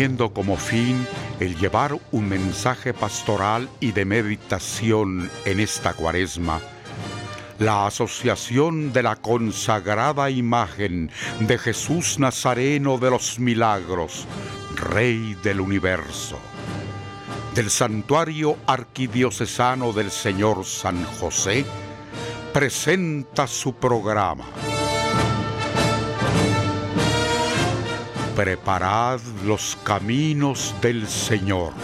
teniendo como fin el llevar un mensaje pastoral y de meditación en esta cuaresma, la Asociación de la Consagrada Imagen de Jesús Nazareno de los Milagros, Rey del Universo, del Santuario Arquidiocesano del Señor San José, presenta su programa. Preparad los caminos del Señor.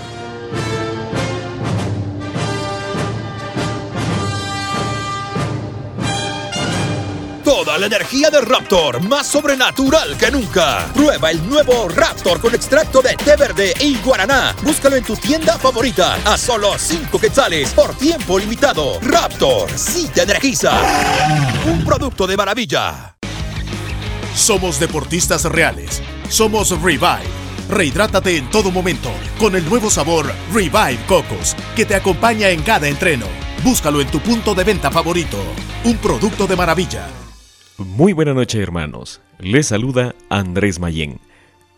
Toda la energía de Raptor, más sobrenatural que nunca. Prueba el nuevo Raptor con extracto de té verde y guaraná. Búscalo en tu tienda favorita a solo 5 quetzales por tiempo limitado. Raptor, sí te energiza. Un producto de maravilla. Somos deportistas reales. Somos Revive. Rehidrátate en todo momento con el nuevo sabor Revive Cocos que te acompaña en cada entreno. Búscalo en tu punto de venta favorito. Un producto de maravilla. Muy buena noche hermanos, les saluda Andrés Mayén,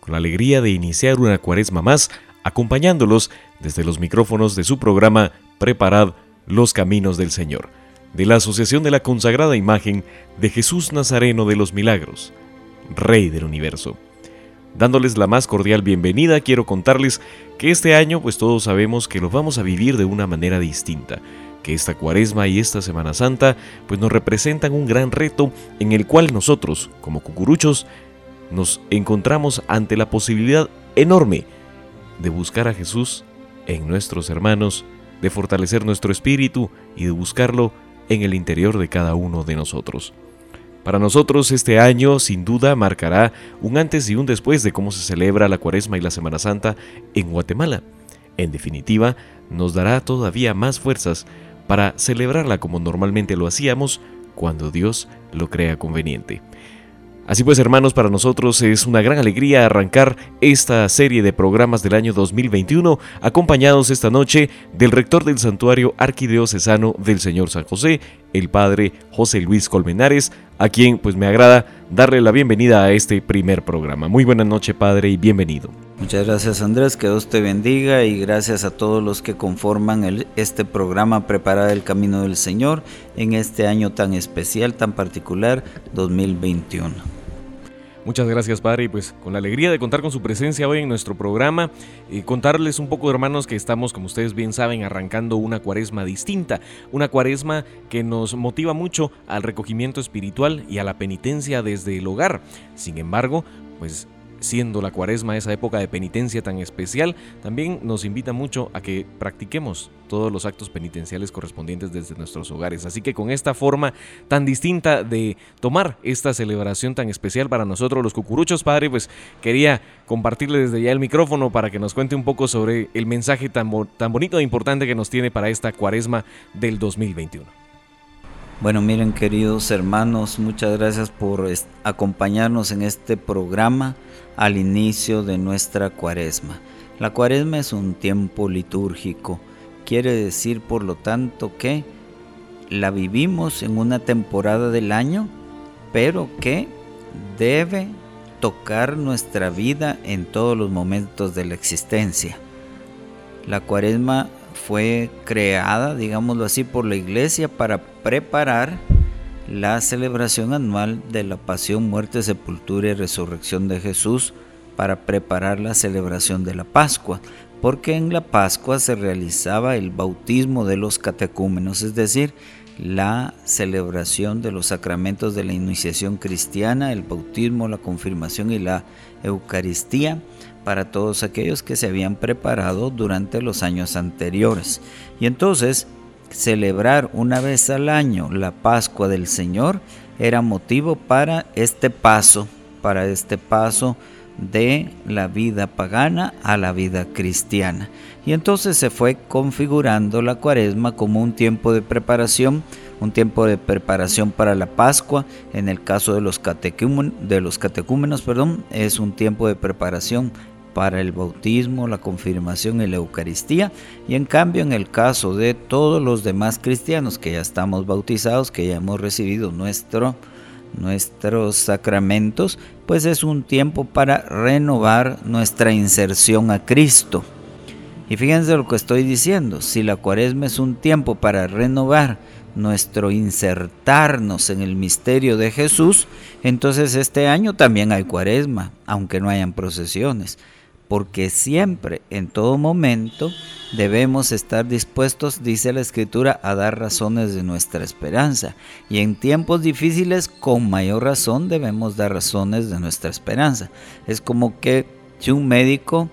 con la alegría de iniciar una cuaresma más, acompañándolos desde los micrófonos de su programa Preparad los Caminos del Señor, de la Asociación de la Consagrada Imagen de Jesús Nazareno de los Milagros, Rey del Universo. Dándoles la más cordial bienvenida, quiero contarles que este año pues todos sabemos que lo vamos a vivir de una manera distinta, que esta cuaresma y esta Semana Santa pues nos representan un gran reto en el cual nosotros, como cucuruchos, nos encontramos ante la posibilidad enorme de buscar a Jesús en nuestros hermanos, de fortalecer nuestro espíritu y de buscarlo en el interior de cada uno de nosotros. Para nosotros este año sin duda marcará un antes y un después de cómo se celebra la Cuaresma y la Semana Santa en Guatemala. En definitiva, nos dará todavía más fuerzas para celebrarla como normalmente lo hacíamos cuando Dios lo crea conveniente. Así pues, hermanos, para nosotros es una gran alegría arrancar esta serie de programas del año 2021, acompañados esta noche del rector del Santuario Arquidiocesano del Señor San José, el padre José Luis Colmenares, a quien pues me agrada darle la bienvenida a este primer programa. Muy buena noche, padre, y bienvenido. Muchas gracias, Andrés, que Dios te bendiga y gracias a todos los que conforman este programa Preparar el Camino del Señor en este año tan especial, tan particular, 2021. Muchas gracias, Padre, y pues con la alegría de contar con su presencia hoy en nuestro programa, y contarles un poco, hermanos, que estamos, como ustedes bien saben, arrancando una cuaresma distinta, una cuaresma que nos motiva mucho al recogimiento espiritual y a la penitencia desde el hogar. Sin embargo, pues siendo la cuaresma esa época de penitencia tan especial, también nos invita mucho a que practiquemos todos los actos penitenciales correspondientes desde nuestros hogares. Así que con esta forma tan distinta de tomar esta celebración tan especial para nosotros los cucuruchos, Padre, pues quería compartirle desde ya el micrófono para que nos cuente un poco sobre el mensaje tan, tan bonito e importante que nos tiene para esta cuaresma del 2021. Bueno, miren queridos hermanos, muchas gracias por acompañarnos en este programa al inicio de nuestra cuaresma. La cuaresma es un tiempo litúrgico, quiere decir por lo tanto que la vivimos en una temporada del año, pero que debe tocar nuestra vida en todos los momentos de la existencia. La cuaresma fue creada, digámoslo así, por la iglesia para preparar la celebración anual de la pasión, muerte, sepultura y resurrección de Jesús para preparar la celebración de la Pascua, porque en la Pascua se realizaba el bautismo de los catecúmenos, es decir, la celebración de los sacramentos de la iniciación cristiana, el bautismo, la confirmación y la Eucaristía para todos aquellos que se habían preparado durante los años anteriores. Y entonces, celebrar una vez al año la Pascua del Señor era motivo para este paso, para este paso de la vida pagana a la vida cristiana. Y entonces se fue configurando la cuaresma como un tiempo de preparación, un tiempo de preparación para la Pascua, en el caso de los, catecúmenos, perdón, es un tiempo de preparación para el bautismo, la confirmación y la Eucaristía. Y en cambio, en el caso de todos los demás cristianos que ya estamos bautizados, que ya hemos recibido nuestro, nuestros sacramentos, pues es un tiempo para renovar nuestra inserción a Cristo. Y fíjense lo que estoy diciendo, si la cuaresma es un tiempo para renovar nuestro insertarnos en el misterio de Jesús, entonces este año también hay cuaresma, aunque no hayan procesiones porque siempre, en todo momento, debemos estar dispuestos, dice la Escritura, a dar razones de nuestra esperanza. Y en tiempos difíciles, con mayor razón, debemos dar razones de nuestra esperanza. Es como que si un médico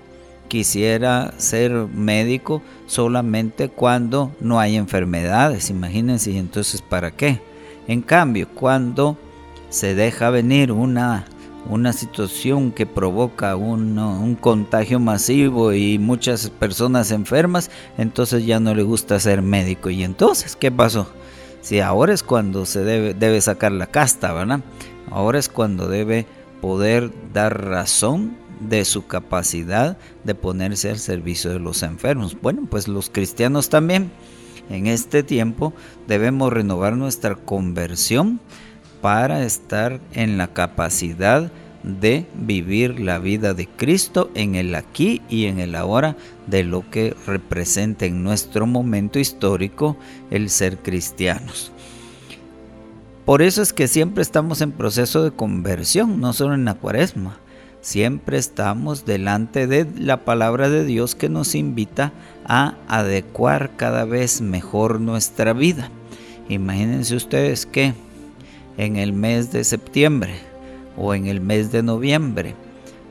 quisiera ser médico solamente cuando no hay enfermedades, imagínense, entonces ¿para qué? En cambio, cuando se deja venir una una situación que provoca un, contagio masivo y muchas personas enfermas, entonces ya no le gusta ser médico. ¿Y entonces qué pasó? Si ahora es cuando se debe, debe sacar la casta, ¿verdad? Ahora es cuando debe poder dar razón de su capacidad de ponerse al servicio de los enfermos. Bueno, pues los cristianos también en este tiempo debemos renovar nuestra conversión para estar en la capacidad de vivir la vida de Cristo en el aquí y en el ahora de lo que representa en nuestro momento histórico el ser cristianos. Por eso es que siempre estamos en proceso de conversión, no solo en la cuaresma. Siempre estamos delante de la palabra de Dios que nos invita a adecuar cada vez mejor nuestra vida. Imagínense ustedes que en el mes de septiembre o en el mes de noviembre,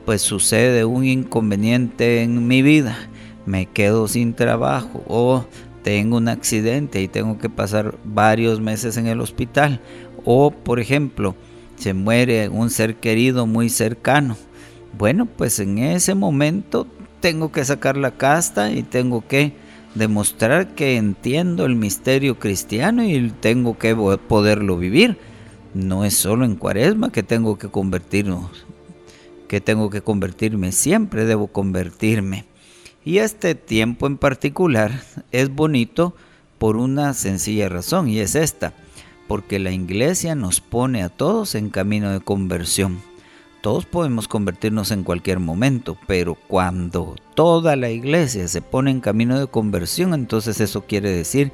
pues sucede un inconveniente en mi vida, me quedo sin trabajo o tengo un accidente y tengo que pasar varios meses en el hospital. O por ejemplo se muere un ser querido muy cercano. Bueno, pues en ese momento tengo que sacar la casta y tengo que demostrar que entiendo el misterio cristiano y tengo que poderlo vivir no es solo en cuaresma que tengo que convertirnos, que tengo que convertirme, siempre debo convertirme. Y este tiempo en particular es bonito por una sencilla razón y es esta, porque la iglesia nos pone a todos en camino de conversión. Todos podemos convertirnos en cualquier momento, pero cuando toda la iglesia se pone en camino de conversión, entonces eso quiere decir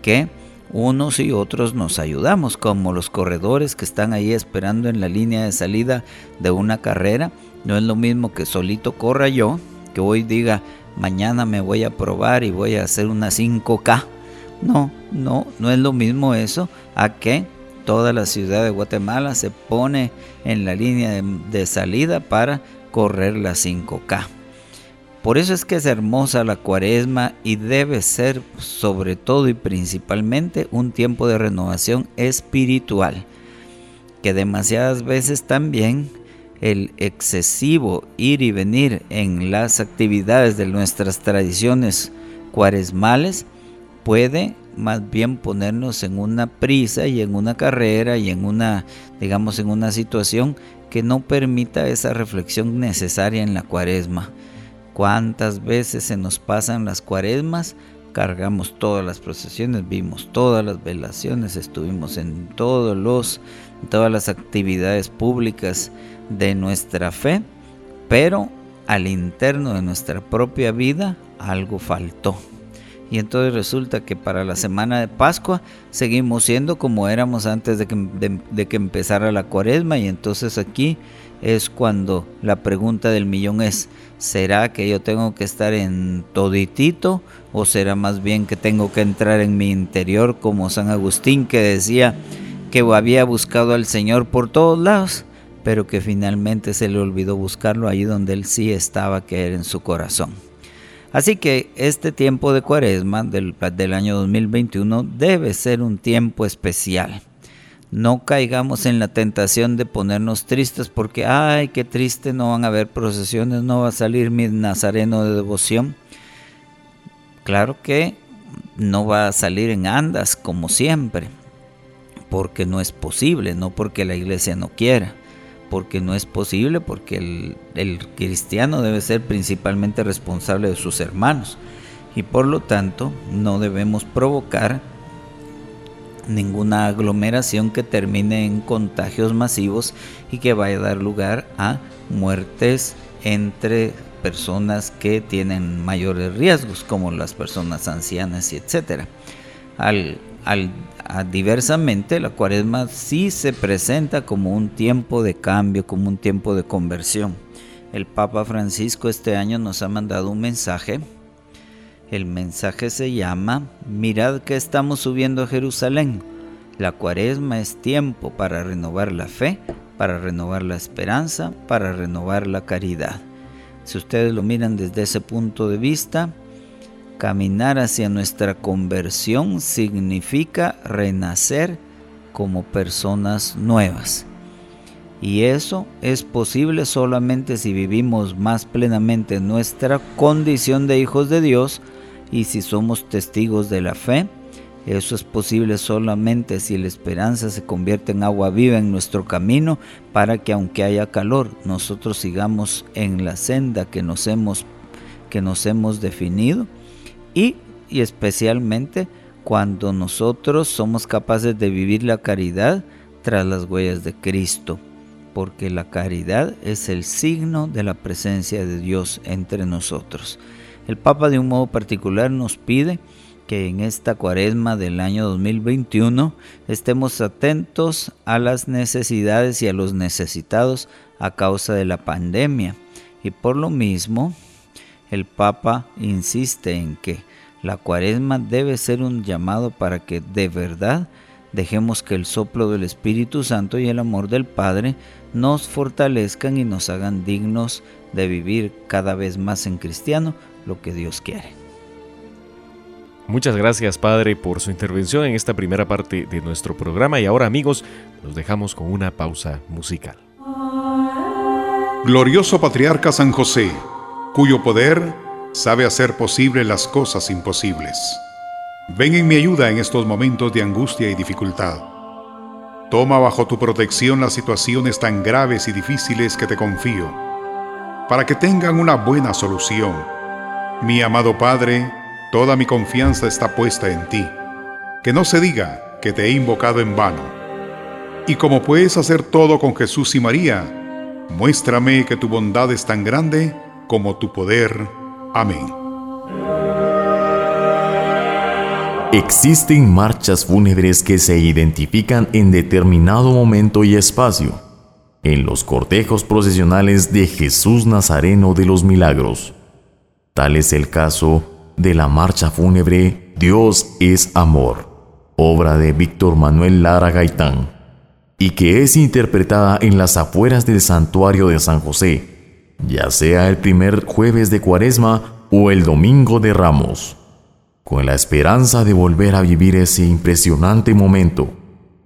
que unos y otros nos ayudamos, como los corredores que están ahí esperando en la línea de salida de una carrera. No es lo mismo que solito corra yo, que hoy diga, mañana me voy a probar y voy a hacer una 5K. No, no, no es lo mismo eso a que toda la ciudad de Guatemala se pone en la línea de, salida para correr la 5K. Por eso es que es hermosa la cuaresma y debe ser sobre todo y principalmente un tiempo de renovación espiritual, que demasiadas veces también el excesivo ir y venir en las actividades de nuestras tradiciones cuaresmales puede más bien ponernos en una prisa y en una carrera y en una, digamos, en una situación que no permita esa reflexión necesaria en la cuaresma. ¿Cuántas veces se nos pasan las cuaresmas? Cargamos todas las procesiones, vimos todas las velaciones, estuvimos en todos los, todas las actividades públicas de nuestra fe, pero al interno de nuestra propia vida algo faltó. Y entonces resulta que para la semana de Pascua seguimos siendo como éramos antes de que, de que empezara la cuaresma y entonces aquí es cuando la pregunta del millón es, ¿será que yo tengo que estar en toditito o será más bien que tengo que entrar en mi interior como San Agustín que decía que había buscado al Señor por todos lados, pero que finalmente se le olvidó buscarlo allí donde él sí estaba, que era en su corazón? Así que este tiempo de cuaresma del, año 2021 debe ser un tiempo especial no caigamos en la tentación de ponernos tristes porque, ay, qué triste, no van a haber procesiones, no va a salir mi nazareno de devoción. Claro que no va a salir en andas como siempre, porque no es posible, no porque la iglesia no quiera, porque no es posible, porque el, el cristiano debe ser principalmente responsable de sus hermanos y por lo tanto no debemos provocar ninguna aglomeración que termine en contagios masivos y que vaya a dar lugar a muertes entre personas que tienen mayores riesgos, como las personas ancianas y etcétera. Al, al, diversamente, la cuaresma sí se presenta como un tiempo de cambio, como un tiempo de conversión. El Papa Francisco este año nos ha mandado un mensaje. El mensaje se llama, mirad que estamos subiendo a Jerusalén. La cuaresma es tiempo para renovar la fe, para renovar la esperanza, para renovar la caridad. Si ustedes lo miran desde ese punto de vista, caminar hacia nuestra conversión significa renacer como personas nuevas. Y eso es posible solamente si vivimos más plenamente nuestra condición de hijos de Dios y si somos testigos de la fe. Eso es posible solamente si la esperanza se convierte en agua viva en nuestro camino para que aunque haya calor, nosotros sigamos en la senda que nos hemos, que nos hemos definido. Y, y especialmente cuando nosotros somos capaces de vivir la caridad tras las huellas de Cristo, porque la caridad es el signo de la presencia de Dios entre nosotros. El Papa de un modo particular nos pide que en esta cuaresma del año 2021 estemos atentos a las necesidades y a los necesitados a causa de la pandemia. Y por lo mismo, el Papa insiste en que la cuaresma debe ser un llamado para que de verdad dejemos que el soplo del Espíritu Santo y el amor del Padre nos fortalezcan y nos hagan dignos de vivir cada vez más en cristiano lo que Dios quiere. Muchas gracias Padre por su intervención en esta primera parte de nuestro programa y ahora amigos nos dejamos con una pausa musical. Glorioso Patriarca San José, cuyo poder sabe hacer posible las cosas imposibles. Ven en mi ayuda en estos momentos de angustia y dificultad. Toma bajo tu protección las situaciones tan graves y difíciles que te confío, para que tengan una buena solución. Mi amado Padre, Toda mi confianza está puesta en ti. Que no se diga que te he invocado en vano. Y como puedes hacer todo con Jesús y María, muéstrame que tu bondad es tan grande como tu poder. Amén. Existen marchas fúnebres que se identifican en determinado momento y espacio, en los cortejos procesionales de Jesús Nazareno de los Milagros. Tal es el caso de la marcha fúnebre Dios es Amor, obra de Víctor Manuel Lara Gaitán, y que es interpretada en las afueras del santuario de San José, ya sea el primer jueves de Cuaresma o el domingo de Ramos, con la esperanza de volver a vivir ese impresionante momento,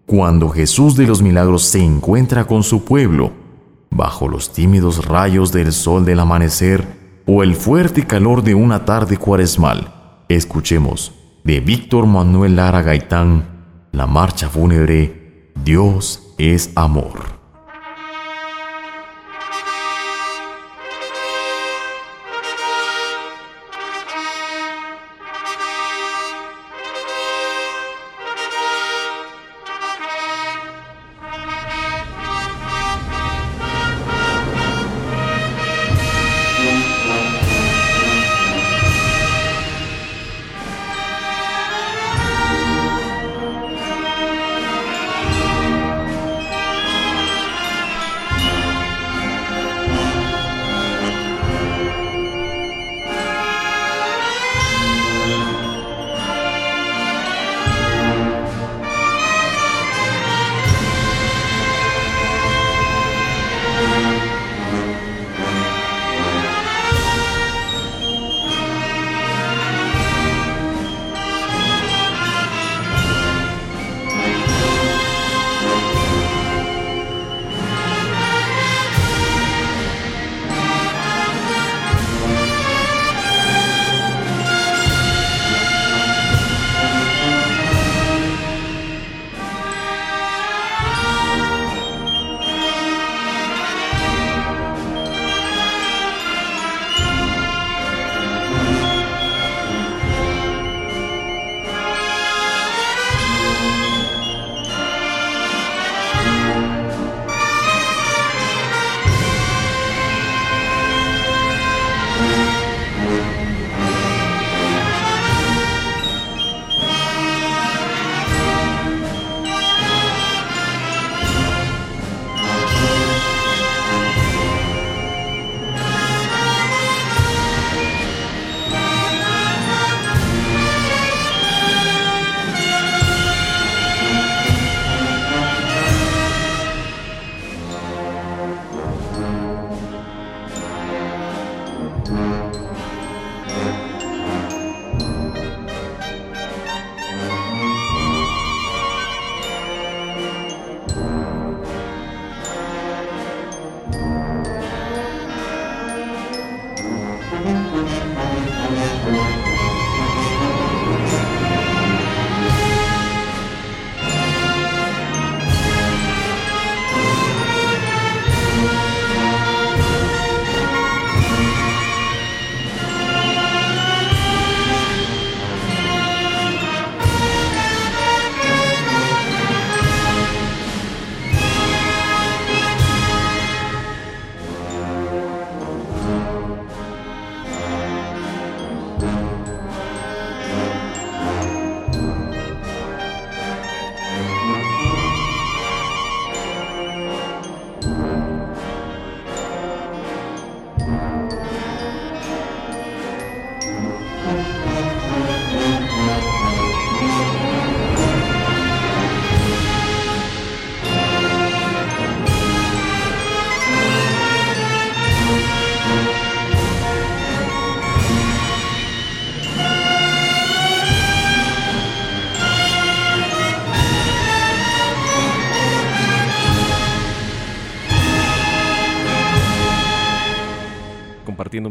cuando Jesús de los Milagros se encuentra con su pueblo, bajo los tímidos rayos del sol del amanecer, o el fuerte calor de una tarde cuaresmal. Escuchemos de Víctor Manuel Lara Gaitán la marcha fúnebre Dios es amor.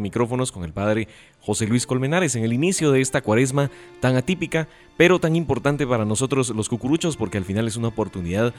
Micrófonos con el padre José Luis Colmenares en el inicio de esta cuaresma tan atípica, pero tan importante para nosotros los cucuruchos porque al final es una oportunidad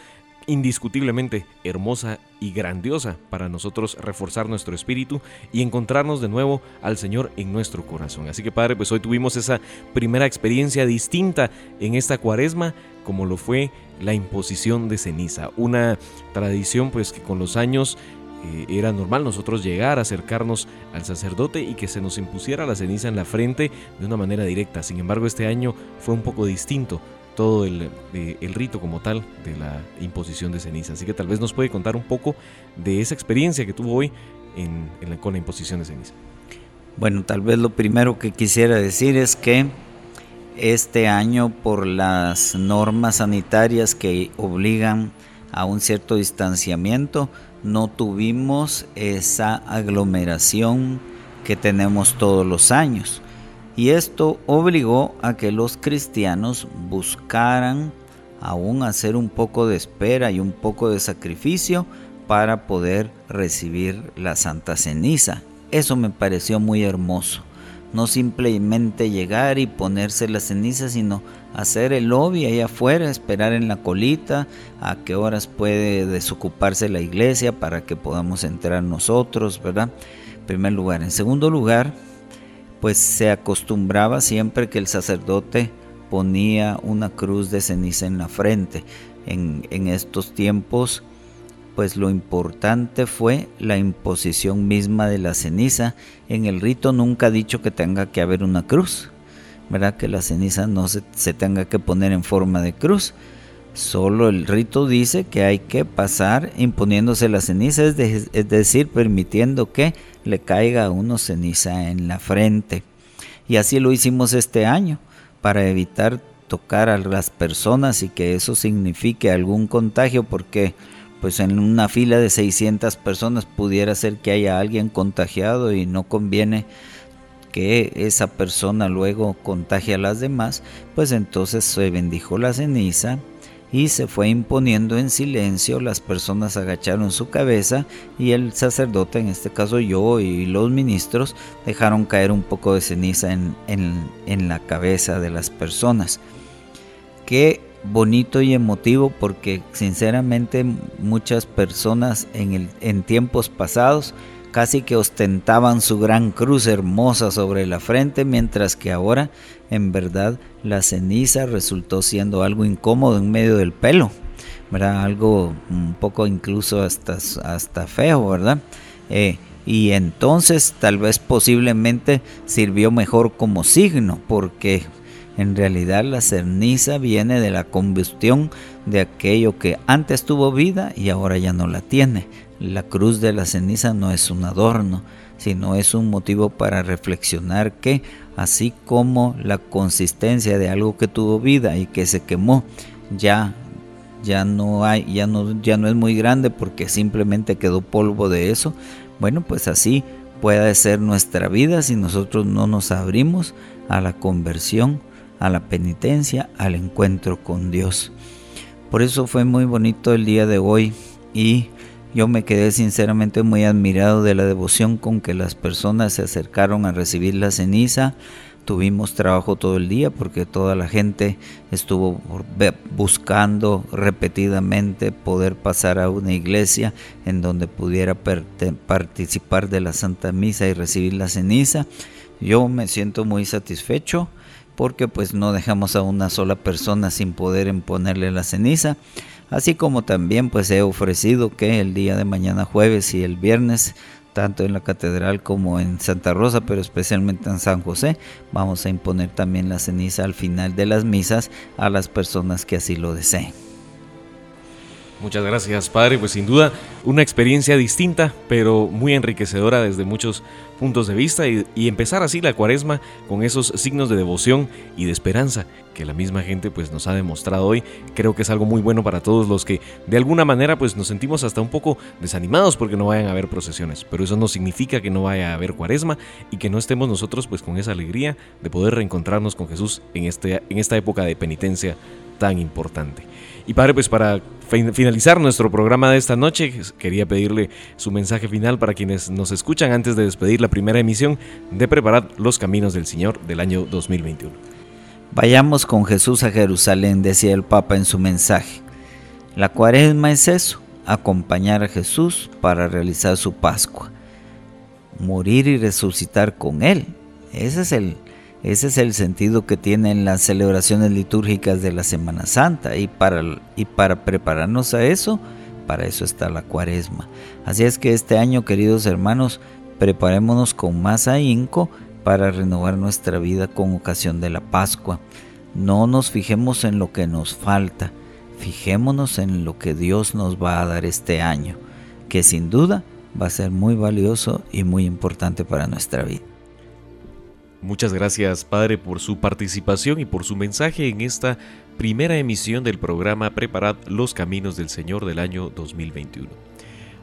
indiscutiblemente hermosa y grandiosa para nosotros reforzar nuestro espíritu y encontrarnos de nuevo al Señor en nuestro corazón. Así que Padre, pues hoy tuvimos esa primera experiencia distinta en esta cuaresma como lo fue la imposición de ceniza, una tradición pues que con los años eh, era normal nosotros llegar, acercarnos al sacerdote y que se nos impusiera la ceniza en la frente de una manera directa. Sin embargo, este año fue un poco distinto todo el, eh, rito como tal de la imposición de ceniza. Así que tal vez nos puede contar un poco de esa experiencia que tuvo hoy en, con la imposición de ceniza. Bueno, tal vez lo primero que quisiera decir es que este año por las normas sanitarias que obligan a un cierto distanciamiento, no tuvimos esa aglomeración que tenemos todos los años. Y esto obligó a que los cristianos buscaran aún hacer un poco de espera y un poco de sacrificio para poder recibir la Santa Ceniza. Eso me pareció muy hermoso. No simplemente llegar y ponerse la ceniza, sino hacer el lobby ahí afuera, esperar en la colita a qué horas puede desocuparse la iglesia para que podamos entrar nosotros, ¿verdad? En primer lugar. En segundo lugar, pues se acostumbraba siempre que el sacerdote ponía una cruz de ceniza en la frente. En, en estos tiempos pues lo importante fue la imposición misma de la ceniza. En el rito nunca ha dicho que tenga que haber una cruz, ¿verdad? Que la ceniza no se, tenga que poner en forma de cruz. Solo el rito dice que hay que pasar imponiéndose la ceniza, es, es decir, permitiendo que le caiga a uno ceniza en la frente. Y así lo hicimos este año, para evitar tocar a las personas y que eso signifique algún contagio, porque pues en una fila de 600 personas pudiera ser que haya alguien contagiado y no conviene que esa persona luego contagie a las demás, pues entonces se bendijo la ceniza y se fue imponiendo en silencio, las personas agacharon su cabeza y el sacerdote, en este caso yo y los ministros, dejaron caer un poco de ceniza en, en la cabeza de las personas. Que bonito y emotivo porque sinceramente muchas personas en, tiempos pasados casi que ostentaban su gran cruz hermosa sobre la frente, mientras que ahora en verdad la ceniza resultó siendo algo incómodo en medio del pelo, ¿verdad? Algo un poco incluso hasta, hasta feo, ¿verdad? Eh, y entonces tal vez posiblemente sirvió mejor como signo, porque en realidad la ceniza viene de la combustión de aquello que antes tuvo vida y ahora ya no la tiene. La cruz de la ceniza no es un adorno, sino es un motivo para reflexionar que así como la consistencia de algo que tuvo vida y que se quemó ya ya no hay ya no ya no es muy grande porque simplemente quedó polvo de eso, bueno, pues así puede ser nuestra vida si nosotros no nos abrimos a la conversión a la penitencia, al encuentro con Dios. Por eso fue muy bonito el día de hoy y yo me quedé sinceramente muy admirado de la devoción con que las personas se acercaron a recibir la ceniza. Tuvimos trabajo todo el día porque toda la gente estuvo buscando repetidamente poder pasar a una iglesia en donde pudiera participar de la Santa Misa y recibir la ceniza. Yo me siento muy satisfecho porque pues no dejamos a una sola persona sin poder imponerle la ceniza. Así como también pues he ofrecido que el día de mañana jueves y el viernes tanto en la catedral como en Santa Rosa, pero especialmente en San José, vamos a imponer también la ceniza al final de las misas a las personas que así lo deseen. Muchas gracias, Padre. Pues sin duda una experiencia distinta, pero muy enriquecedora desde muchos puntos de vista y, empezar así la cuaresma con esos signos de devoción y de esperanza que la misma gente pues nos ha demostrado hoy. Creo que es algo muy bueno para todos los que de alguna manera pues nos sentimos hasta un poco desanimados porque no vayan a haber procesiones, pero eso no significa que no vaya a haber cuaresma y que no estemos nosotros pues con esa alegría de poder reencontrarnos con Jesús en, este, en esta época de penitencia tan importante. Y Padre, pues para finalizar nuestro programa de esta noche, quería pedirle su mensaje final para quienes nos escuchan antes de despedir la primera emisión de Preparad los Caminos del Señor del año 2021. Vayamos con Jesús a Jerusalén, decía el Papa en su mensaje. La cuaresma es eso, acompañar a Jesús para realizar su Pascua, morir y resucitar con Él. Ese es el, ese es el sentido que tienen las celebraciones litúrgicas de la Semana Santa y para, y para prepararnos a eso, para eso está la cuaresma. Así es que este año, queridos hermanos, preparémonos con más ahínco para renovar nuestra vida con ocasión de la Pascua. No nos fijemos en lo que nos falta, fijémonos en lo que Dios nos va a dar este año, que sin duda va a ser muy valioso y muy importante para nuestra vida. Muchas gracias, Padre, por su participación y por su mensaje en esta primera emisión del programa Preparad los Caminos del Señor del año 2021.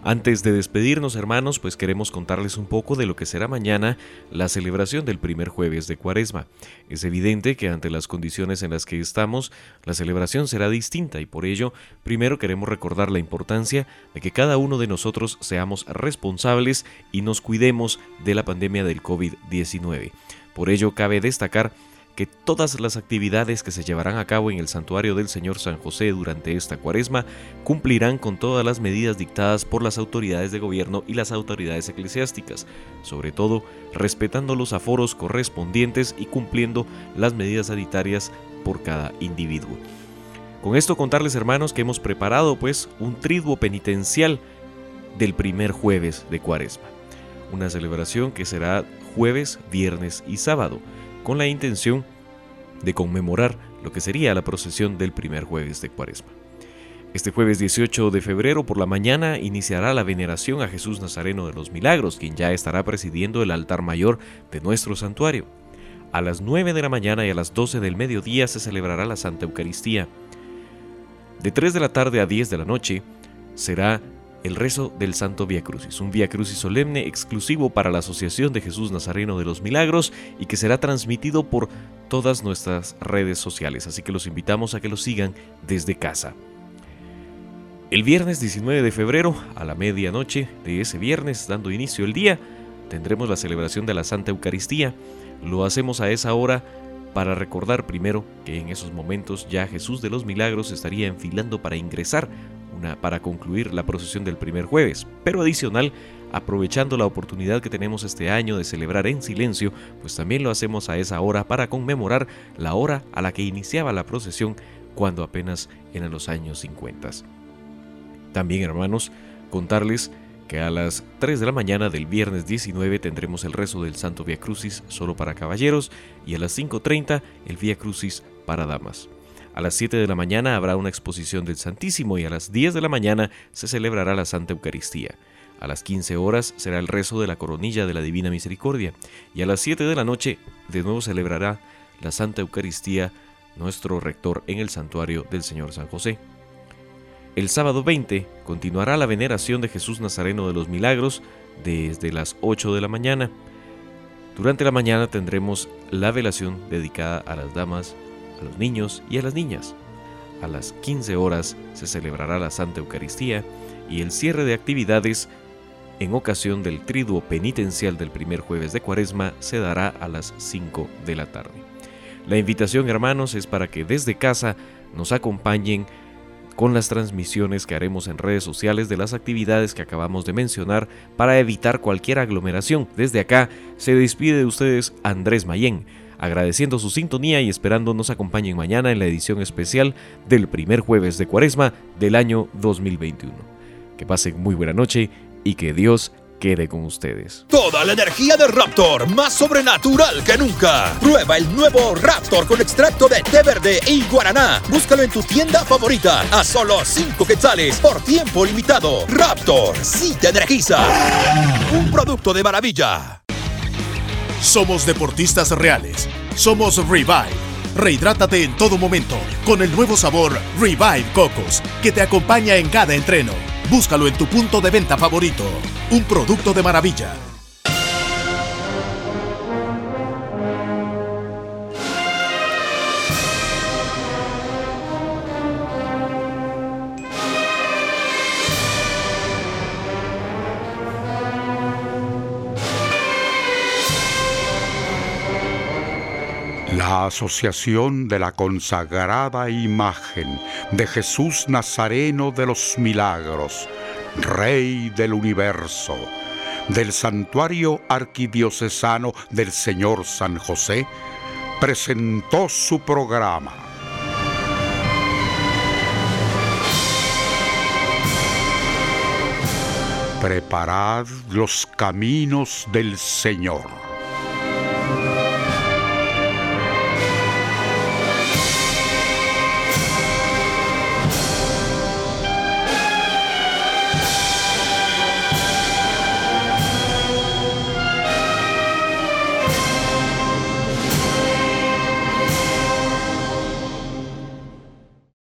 Antes de despedirnos, hermanos, pues queremos contarles un poco de lo que será mañana la celebración del primer jueves de Cuaresma. Es evidente que ante las condiciones en las que estamos, la celebración será distinta y por ello, primero queremos recordar la importancia de que cada uno de nosotros seamos responsables y nos cuidemos de la pandemia del COVID-19. Por ello, cabe destacar que todas las actividades que se llevarán a cabo en el santuario del Señor San José durante esta cuaresma cumplirán con todas las medidas dictadas por las autoridades de gobierno y las autoridades eclesiásticas, sobre todo respetando los aforos correspondientes y cumpliendo las medidas sanitarias por cada individuo. Con esto contarles hermanos que hemos preparado pues un triduo penitencial del primer jueves de cuaresma, una celebración que será jueves, viernes y sábado, con la intención de conmemorar lo que sería la procesión del primer jueves de Cuaresma. Este jueves 18 de febrero por la mañana iniciará la veneración a Jesús Nazareno de los Milagros, quien ya estará presidiendo el altar mayor de nuestro santuario. A las 9 de la mañana y a las 12 del mediodía se celebrará la Santa Eucaristía. De 3 de la tarde a 10 de la noche será el rezo del Santo Vía Crucis, un Vía Crucis solemne exclusivo para la Asociación de Jesús Nazareno de los Milagros y que será transmitido por todas nuestras redes sociales, así que los invitamos a que lo sigan desde casa. El viernes 19 de febrero, a la medianoche de ese viernes, dando inicio el día, tendremos la celebración de la Santa Eucaristía. Lo hacemos a esa hora para recordar primero que en esos momentos ya Jesús de los Milagros estaría enfilando para ingresar para concluir la procesión del primer jueves, pero adicional, aprovechando la oportunidad que tenemos este año de celebrar en silencio, pues también lo hacemos a esa hora para conmemorar la hora a la que iniciaba la procesión cuando apenas eran los años 50. También, hermanos, contarles que a las 3 de la mañana del viernes 19 tendremos el rezo del Santo Via Crucis solo para caballeros y a las 5.30 el Via Crucis para damas. A las 7 de la mañana habrá una exposición del Santísimo y a las 10 de la mañana se celebrará la Santa Eucaristía. A las 15 horas será el rezo de la coronilla de la Divina Misericordia y a las 7 de la noche de nuevo celebrará la Santa Eucaristía nuestro rector en el santuario del Señor San José. El sábado 20 continuará la veneración de Jesús Nazareno de los Milagros desde las 8 de la mañana. Durante la mañana tendremos la velación dedicada a las damas a los niños y a las niñas. A las 15 horas se celebrará la Santa Eucaristía y el cierre de actividades en ocasión del triduo penitencial del primer jueves de Cuaresma se dará a las 5 de la tarde. La invitación, hermanos, es para que desde casa nos acompañen con las transmisiones que haremos en redes sociales de las actividades que acabamos de mencionar para evitar cualquier aglomeración. Desde acá se despide de ustedes Andrés Mayén agradeciendo su sintonía y esperando nos acompañen mañana en la edición especial del primer jueves de Cuaresma del año 2021. Que pasen muy buena noche y que Dios quede con ustedes. Toda la energía de Raptor, más sobrenatural que nunca. Prueba el nuevo Raptor con extracto de té verde y guaraná. Búscalo en tu tienda favorita a solo 5 quetzales por tiempo limitado. Raptor, sí te energiza. Un producto de maravilla. Somos deportistas reales. Somos Revive. Rehidrátate en todo momento con el nuevo sabor Revive Cocos que te acompaña en cada entreno. Búscalo en tu punto de venta favorito. Un producto de maravilla. La Asociación de la Consagrada Imagen de Jesús Nazareno de los Milagros, Rey del Universo, del Santuario Arquidiocesano del Señor San José, presentó su programa. Preparad los caminos del Señor.